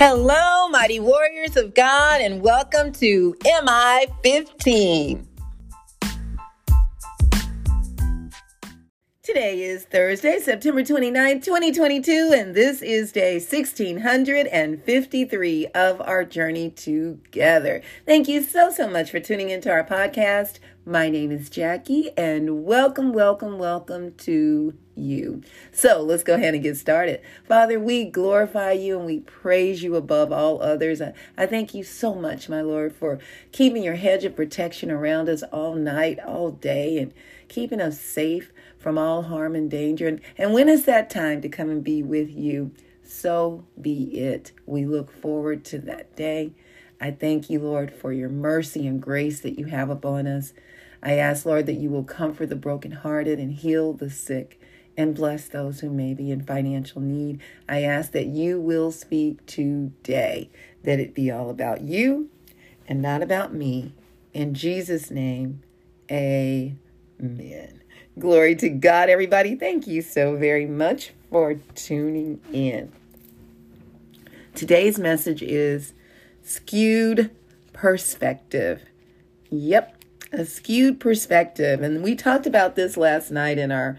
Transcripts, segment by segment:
Hello, mighty warriors of God, and welcome to MI 15. Today is Thursday, September 29, 2022, and this is day 1653 of our journey together. Thank you so, so much for tuning into our podcast. My name is Jackie, and welcome, welcome, welcome to you. So let's go ahead and get started. Father, we glorify you and we praise you above all others. I, I thank you so much, my Lord, for keeping your hedge of protection around us all night, all day, and keeping us safe from all harm and danger. And, and when is that time to come and be with you? So be it. We look forward to that day. I thank you, Lord, for your mercy and grace that you have upon us. I ask, Lord, that you will comfort the brokenhearted and heal the sick and bless those who may be in financial need. I ask that you will speak today, that it be all about you and not about me. In Jesus' name, amen. Glory to God, everybody. Thank you so very much for tuning in. Today's message is skewed perspective. Yep, a skewed perspective. And we talked about this last night in our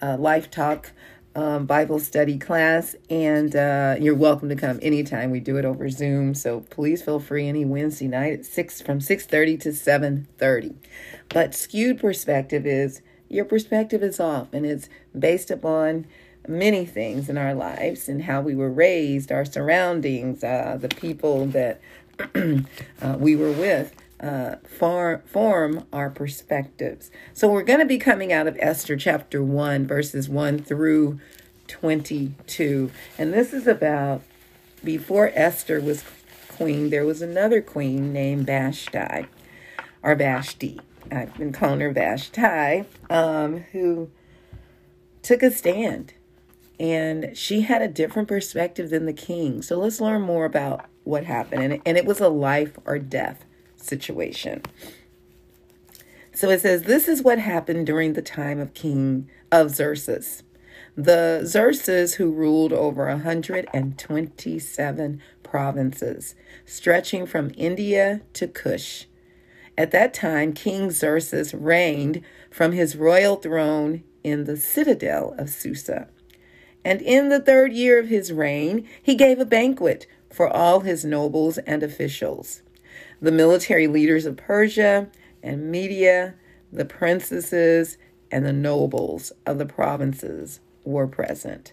uh, Life Talk um, Bible study class. And uh, you're welcome to come anytime. We do it over Zoom. So please feel free any Wednesday night at 6 from 6.30 to 7.30. But skewed perspective is your perspective is off and it's based upon many things in our lives and how we were raised, our surroundings, uh, the people that uh, we were with. Uh, form, form our perspectives. So, we're going to be coming out of Esther chapter 1, verses 1 through 22. And this is about before Esther was queen, there was another queen named Vashti, or Vashti. I've been calling her Vashti, um, who took a stand. And she had a different perspective than the king. So let's learn more about what happened. And, and it was a life or death situation. So it says, This is what happened during the time of King of Xerxes. The Xerxes who ruled over 127 provinces, stretching from India to Kush at that time, King Xerxes reigned from his royal throne in the citadel of Susa. And in the third year of his reign, he gave a banquet for all his nobles and officials. The military leaders of Persia and Media, the princesses, and the nobles of the provinces were present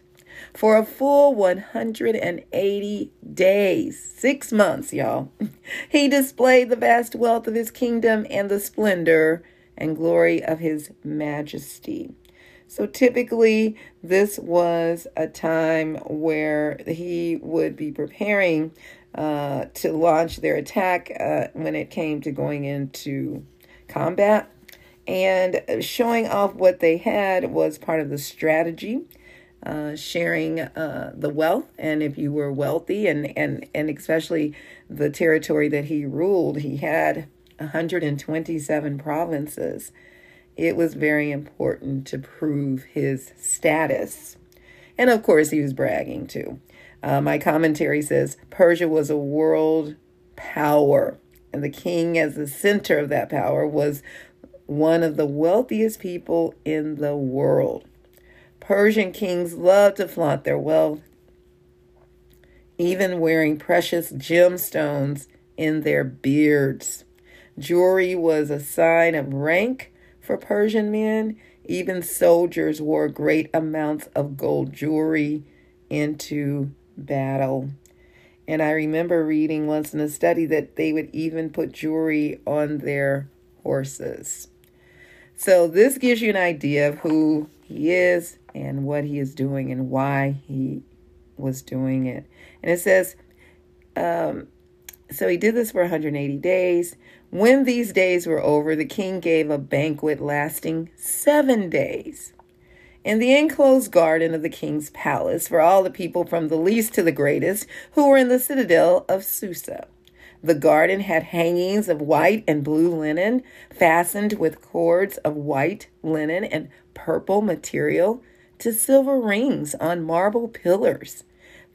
for a full 180 days, six months, y'all. He displayed the vast wealth of his kingdom and the splendor and glory of his majesty. So typically, this was a time where he would be preparing uh, to launch their attack uh, when it came to going into combat. And showing off what they had was part of the strategy uh, sharing uh, the wealth and if you were wealthy and, and, and especially the territory that he ruled, he had 127 provinces. It was very important to prove his status. And of course, he was bragging too. Uh, my commentary says Persia was a world power, and the king, as the center of that power, was one of the wealthiest people in the world. Persian kings loved to flaunt their wealth, even wearing precious gemstones in their beards. Jewelry was a sign of rank for Persian men. Even soldiers wore great amounts of gold jewelry into battle. And I remember reading once in a study that they would even put jewelry on their horses. So, this gives you an idea of who he is and what he is doing and why he was doing it. And it says, um, so he did this for 180 days. When these days were over, the king gave a banquet lasting seven days in the enclosed garden of the king's palace for all the people from the least to the greatest who were in the citadel of Susa. The garden had hangings of white and blue linen, fastened with cords of white linen and purple material to silver rings on marble pillars.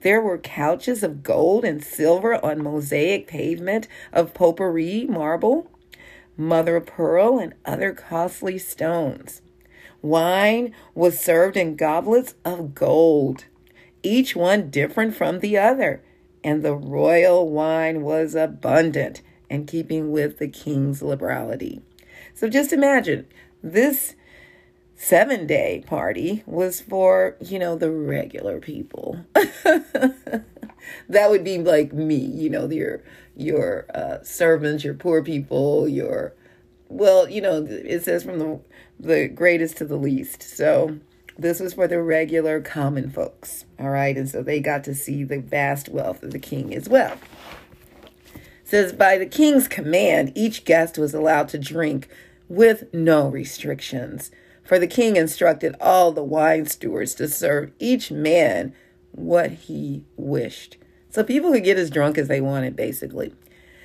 There were couches of gold and silver on mosaic pavement of porphyry marble, mother of pearl, and other costly stones. Wine was served in goblets of gold, each one different from the other, and the royal wine was abundant in keeping with the king's liberality. So just imagine this seven day party was for, you know, the regular people. that would be like me, you know, your your uh, servants, your poor people, your well, you know, it says from the the greatest to the least. So this was for the regular common folks. All right, and so they got to see the vast wealth of the king as well. It says by the king's command, each guest was allowed to drink with no restrictions. For the king instructed all the wine stewards to serve each man what he wished. So people could get as drunk as they wanted, basically.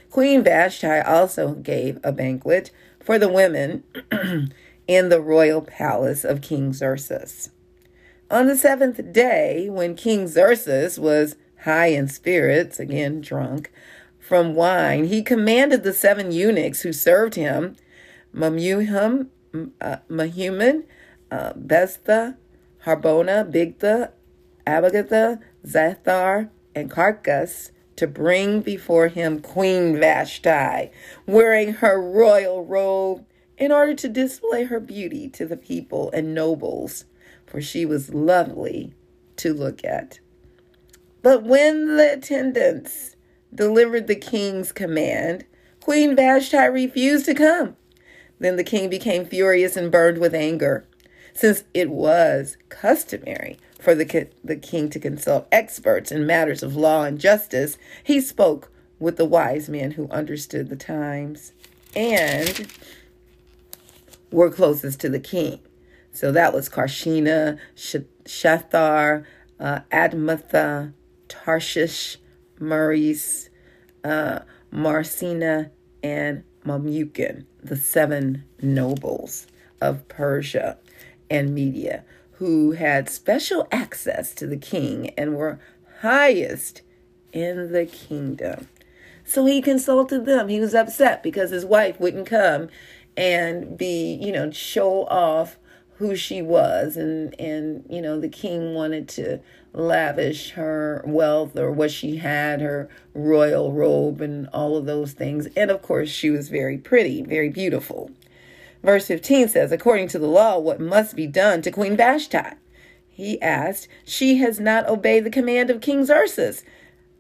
Queen Vashti also gave a banquet for the women in the royal palace of King Xerxes. On the seventh day, when King Xerxes was high in spirits, again drunk, from wine, he commanded the seven eunuchs who served him, Mamuhum, uh, Mahuman, uh, Biztha, Harbona, Bigtha, Abagatha, Zethar, and Carcas to bring before him Queen Vashti, wearing her royal robe in order to display her beauty to the people and nobles, for she was lovely to look at. But when the attendants delivered the king's command, Queen Vashti refused to come. Then the king became furious and burned with anger. Since it was customary for the, the king to consult experts in matters of law and justice, he spoke with the wise men who understood the times and were closest to the king. So that was Carshena, Shethar, uh, Admatha, Tarshish, Meres, uh, Marsena, and Memucan the seven nobles of Persia and Media, who had special access to the king and were highest in the kingdom. So he consulted them. He was upset because his wife wouldn't come and be, you know, show off who she was and and you know the king wanted to lavish her wealth or what she had her royal robe and all of those things. And of course she was very pretty very beautiful. Verse 15 says according to the law what must be done to queen vashti? He asked she has not obeyed the command of king xerxes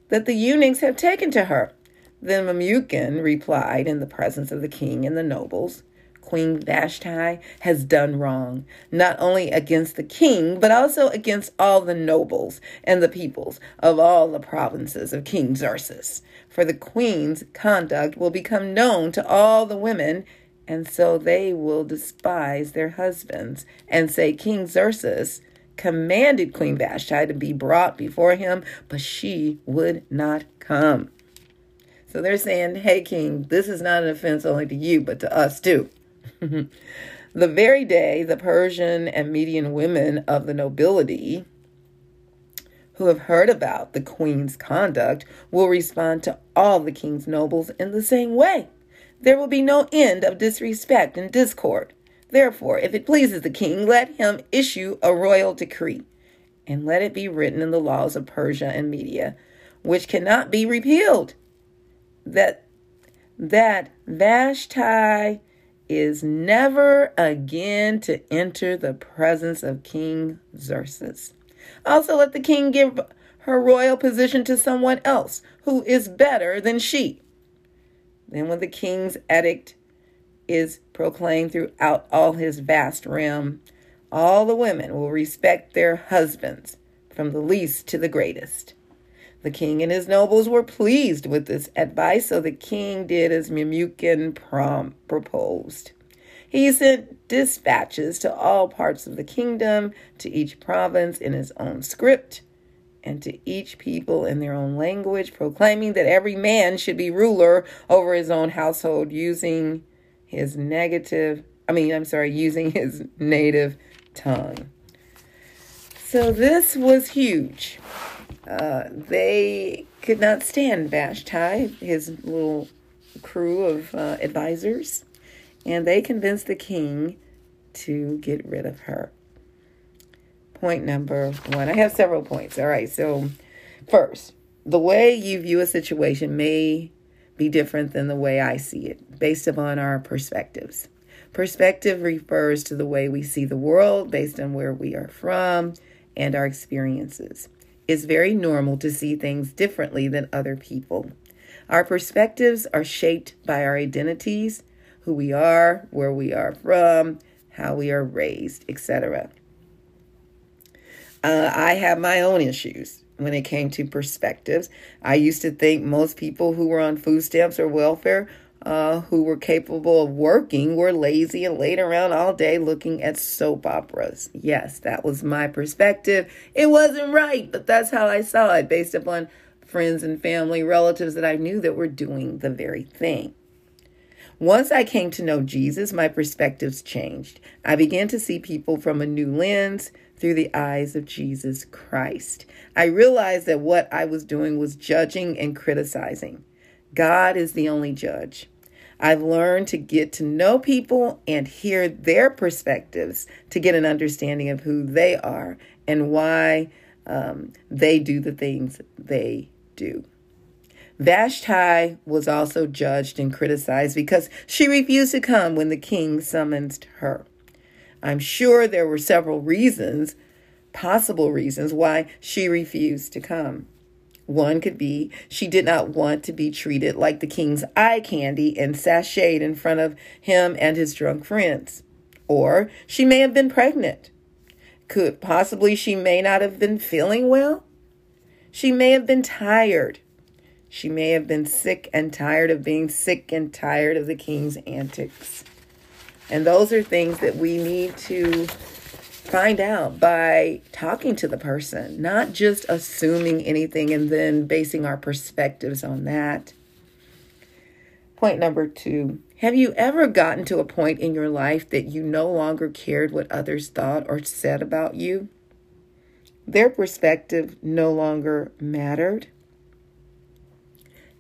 that the eunuchs have taken to her. Then Memucan replied in the presence of the king and the nobles Queen Vashti has done wrong, not only against the king, but also against all the nobles and the peoples of all the provinces of King Xerxes. For the queen's conduct will become known to all the women, and so they will despise their husbands and say, King Xerxes commanded Queen Vashti to be brought before him, but she would not come. So they're saying, hey, King, this is not an offense only to you, but to us too. the very day the Persian and Median women of the nobility who have heard about the queen's conduct will respond to all the king's nobles in the same way. There will be no end of disrespect and discord. Therefore, if it pleases the king, let him issue a royal decree, and let it be written in the laws of Persia and Media, which cannot be repealed, that that Vashti is never again to enter the presence of King Xerxes. Also, let the king give her royal position to someone else who is better than she. Then, when the king's edict is proclaimed throughout all his vast realm, all the women will respect their husbands, from the least to the greatest. The king and his nobles were pleased with this advice, so the king did as Memucan prom- proposed. He sent dispatches to all parts of the kingdom, to each province in his own script, and to each people in their own language, proclaiming that every man should be ruler over his own household using his negative, I mean, I'm sorry, using his native tongue. So this was huge. Uh, they could not stand Vashti, his little crew of uh, advisors, and they convinced the king to get rid of her. Point number one. I have several points. All right. So, first, the way you view a situation may be different than the way I see it based upon our perspectives. Perspective refers to the way we see the world based on where we are from and our experiences. It's very normal to see things differently than other people. Our perspectives are shaped by our identities, who we are, where we are from, how we are raised, etc. Uh, I have my own issues when it came to perspectives. I used to think most people who were on food stamps or welfare uh, who were capable of working were lazy and laid around all day looking at soap operas. Yes, that was my perspective. It wasn't right, but that's how I saw it based upon friends and family, relatives that I knew that were doing the very thing. Once I came to know Jesus, my perspectives changed. I began to see people from a new lens through the eyes of Jesus Christ. I realized that what I was doing was judging and criticizing. God is the only judge. I've learned to get to know people and hear their perspectives to get an understanding of who they are and why um, they do the things they do. Vashti was also judged and criticized because she refused to come when the king summoned her. I'm sure there were several reasons, possible reasons, why she refused to come. One could be she did not want to be treated like the king's eye candy and sashayed in front of him and his drunk friends. Or she may have been pregnant. Could possibly she may not have been feeling well? She may have been tired she may have been sick and tired of being sick and tired of the king's antics. And those are things that we need to find out by talking to the person, not just assuming anything and then basing our perspectives on that. Point number two Have you ever gotten to a point in your life that you no longer cared what others thought or said about you? Their perspective no longer mattered.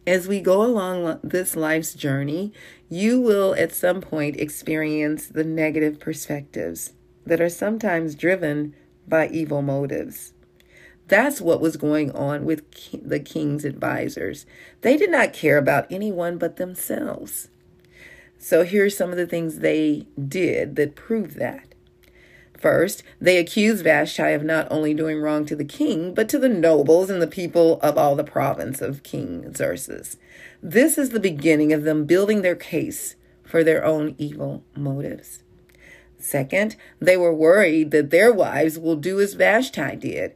As we go along this life's journey, you will at some point experience the negative perspectives that are sometimes driven by evil motives. That's what was going on with the king's advisors. They did not care about anyone but themselves. So here are some of the things they did that prove that. First, they accused Vashti of not only doing wrong to the king, but to the nobles and the people of all the province of King Xerxes. This is the beginning of them building their case for their own evil motives. Second, they were worried that their wives will do as Vashti did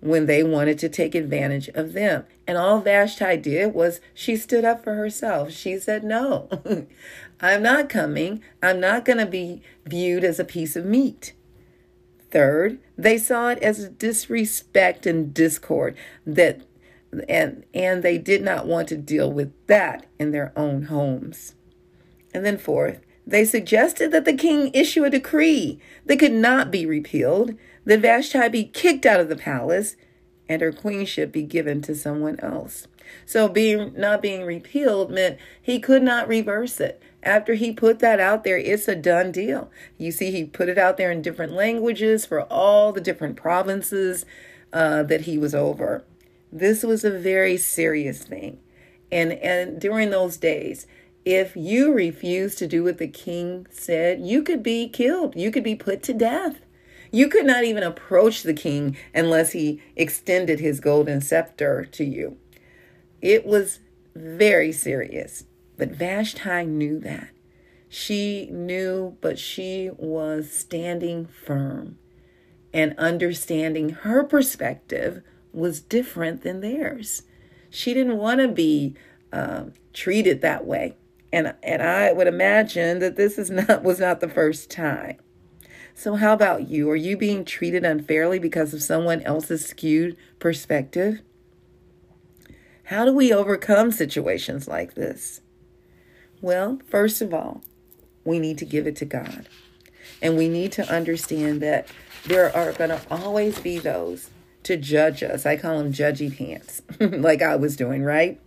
when they wanted to take advantage of them. And all Vashti did was she stood up for herself. She said, No, I'm not coming. I'm not going to be viewed as a piece of meat. Third, they saw it as disrespect and discord that and and they did not want to deal with that in their own homes. And then fourth, they suggested that the king issue a decree that could not be repealed, that Vashti be kicked out of the palace and her queenship be given to someone else. So being not being repealed meant he could not reverse it after he put that out there, it's a done deal. You see, he put it out there in different languages for all the different provinces uh, that he was over. This was a very serious thing. And, and during those days, if you refused to do what the king said, you could be killed. You could be put to death. You could not even approach the king unless he extended his golden scepter to you. It was very serious. But Vashti knew that. She knew, but she was standing firm and understanding her perspective was different than theirs. She didn't want to be um, treated that way. And, and I would imagine that this is not was not the first time. So how about you? Are you being treated unfairly because of someone else's skewed perspective? How do we overcome situations like this? Well, first of all, we need to give it to God. And we need to understand that there are going to always be those to judge us. I call them judgy pants, like I was doing, right?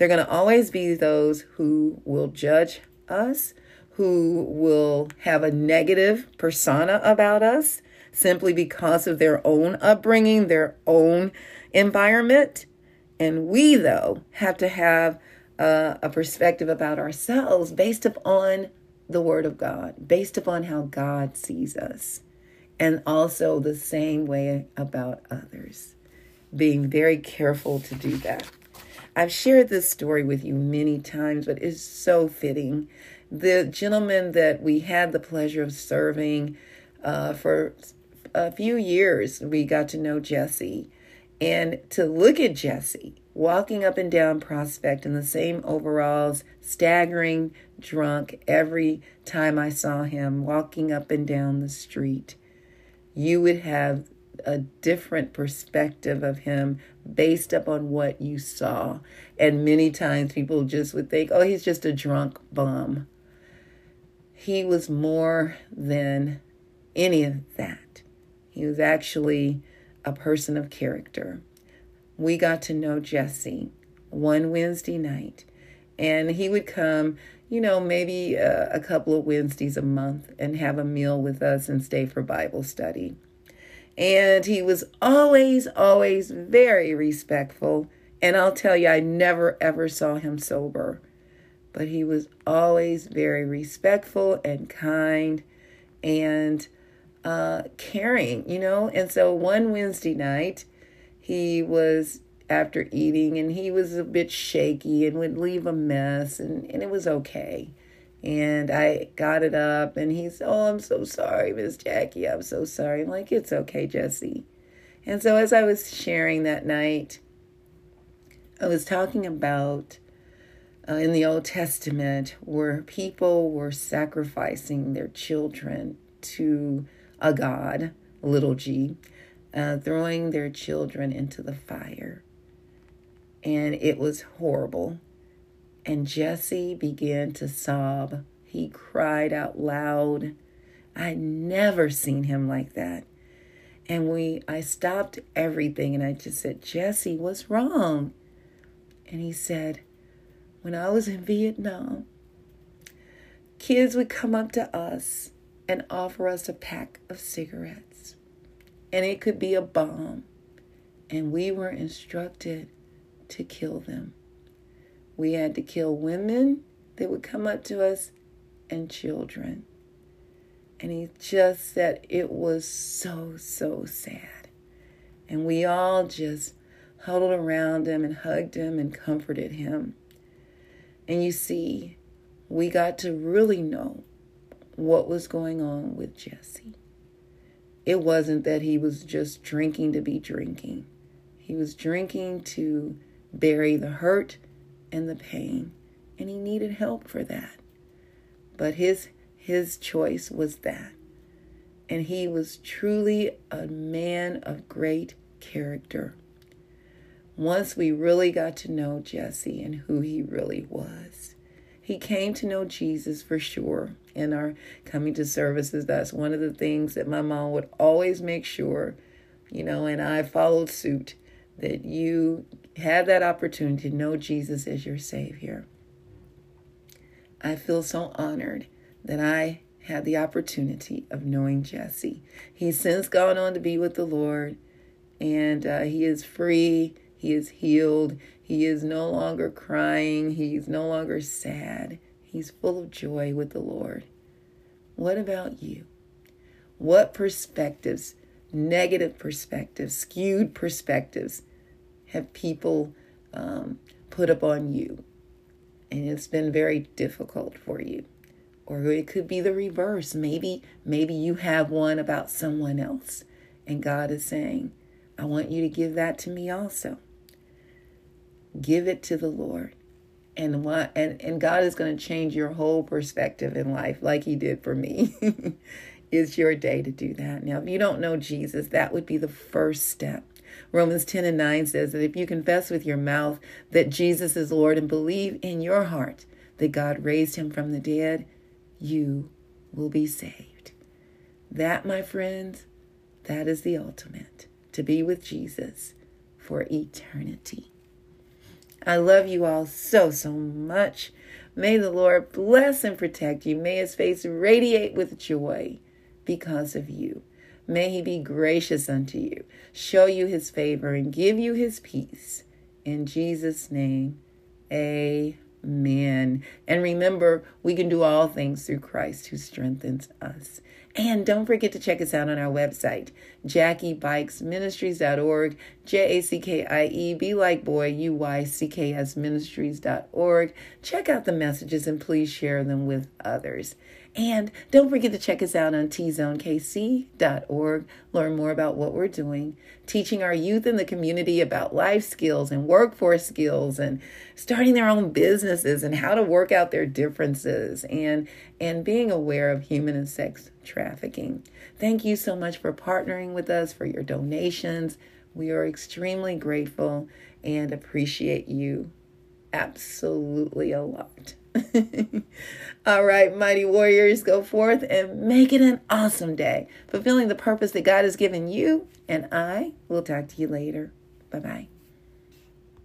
They're going to always be those who will judge us, who will have a negative persona about us simply because of their own upbringing, their own environment. And we, though, have to have a perspective about ourselves based upon the Word of God, based upon how God sees us, and also the same way about others. Being very careful to do that. I've shared this story with you many times, but it's so fitting. The gentleman that we had the pleasure of serving uh, for a few years, we got to know Jesse. And to look at Jesse walking up and down Prospect in the same overalls, staggering drunk every time I saw him walking up and down the street, you would have a different perspective of him based upon what you saw. And many times people just would think, oh, he's just a drunk bum. He was more than any of that. He was actually a person of character. We got to know Jesse one Wednesday night, and he would come, you know, maybe a, a couple of Wednesdays a month and have a meal with us and stay for Bible study. And he was always, always very respectful. And I'll tell you, I never ever saw him sober. But he was always very respectful and kind and uh, caring, you know. And so one Wednesday night, he was after eating and he was a bit shaky and would leave a mess, and, and it was okay. And I got it up, and he's, Oh, I'm so sorry, Miss Jackie. I'm so sorry. I'm like, It's okay, Jesse. And so, as I was sharing that night, I was talking about uh, in the Old Testament where people were sacrificing their children to a god, little g, uh, throwing their children into the fire. And it was horrible. And Jesse began to sob. He cried out loud. I'd never seen him like that. And we I stopped everything and I just said, Jesse, what's wrong? And he said, When I was in Vietnam, kids would come up to us and offer us a pack of cigarettes. And it could be a bomb. And we were instructed to kill them. We had to kill women that would come up to us and children. And he just said it was so, so sad. And we all just huddled around him and hugged him and comforted him. And you see, we got to really know what was going on with Jesse. It wasn't that he was just drinking to be drinking, he was drinking to bury the hurt and the pain, and he needed help for that. But his his choice was that. And he was truly a man of great character. Once we really got to know Jesse and who he really was, he came to know Jesus for sure in our coming to services. That's one of the things that my mom would always make sure, you know, and I followed suit that you have that opportunity to know Jesus as your Savior. I feel so honored that I had the opportunity of knowing Jesse. He's since gone on to be with the Lord, and uh, he is free, he is healed, he is no longer crying, he's no longer sad. He's full of joy with the Lord. What about you? What perspectives, negative perspectives, skewed perspectives, have people um, put upon you. And it's been very difficult for you. Or it could be the reverse. Maybe, maybe you have one about someone else. And God is saying, I want you to give that to me also. Give it to the Lord. And what and, and God is going to change your whole perspective in life like he did for me. it's your day to do that. Now, if you don't know Jesus, that would be the first step Romans 10 and 9 says that if you confess with your mouth that Jesus is Lord and believe in your heart that God raised him from the dead, you will be saved. That, my friends, that is the ultimate. to be with Jesus for eternity. I love you all so, so much. May the Lord bless and protect you. May his face radiate with joy because of you. May he be gracious unto you, show you his favor, and give you his peace. In Jesus' name, amen. And remember, we can do all things through Christ who strengthens us. And don't forget to check us out on our website, JackieBuycksMinistries.org, J A C K I E, B like boy, U Y C K S Ministries.org. Check out the messages and please share them with others. And don't forget to check us out on tzonekc.org. Learn more about what we're doing, teaching our youth in the community about life skills and workforce skills and starting their own businesses and how to work out their differences and and being aware of human and sex trafficking. Thank you so much for partnering with us for your donations. We are extremely grateful and appreciate you absolutely a lot. All right, mighty warriors, go forth and make it an awesome day, fulfilling the purpose that God has given you. And I will talk to you later. Bye bye.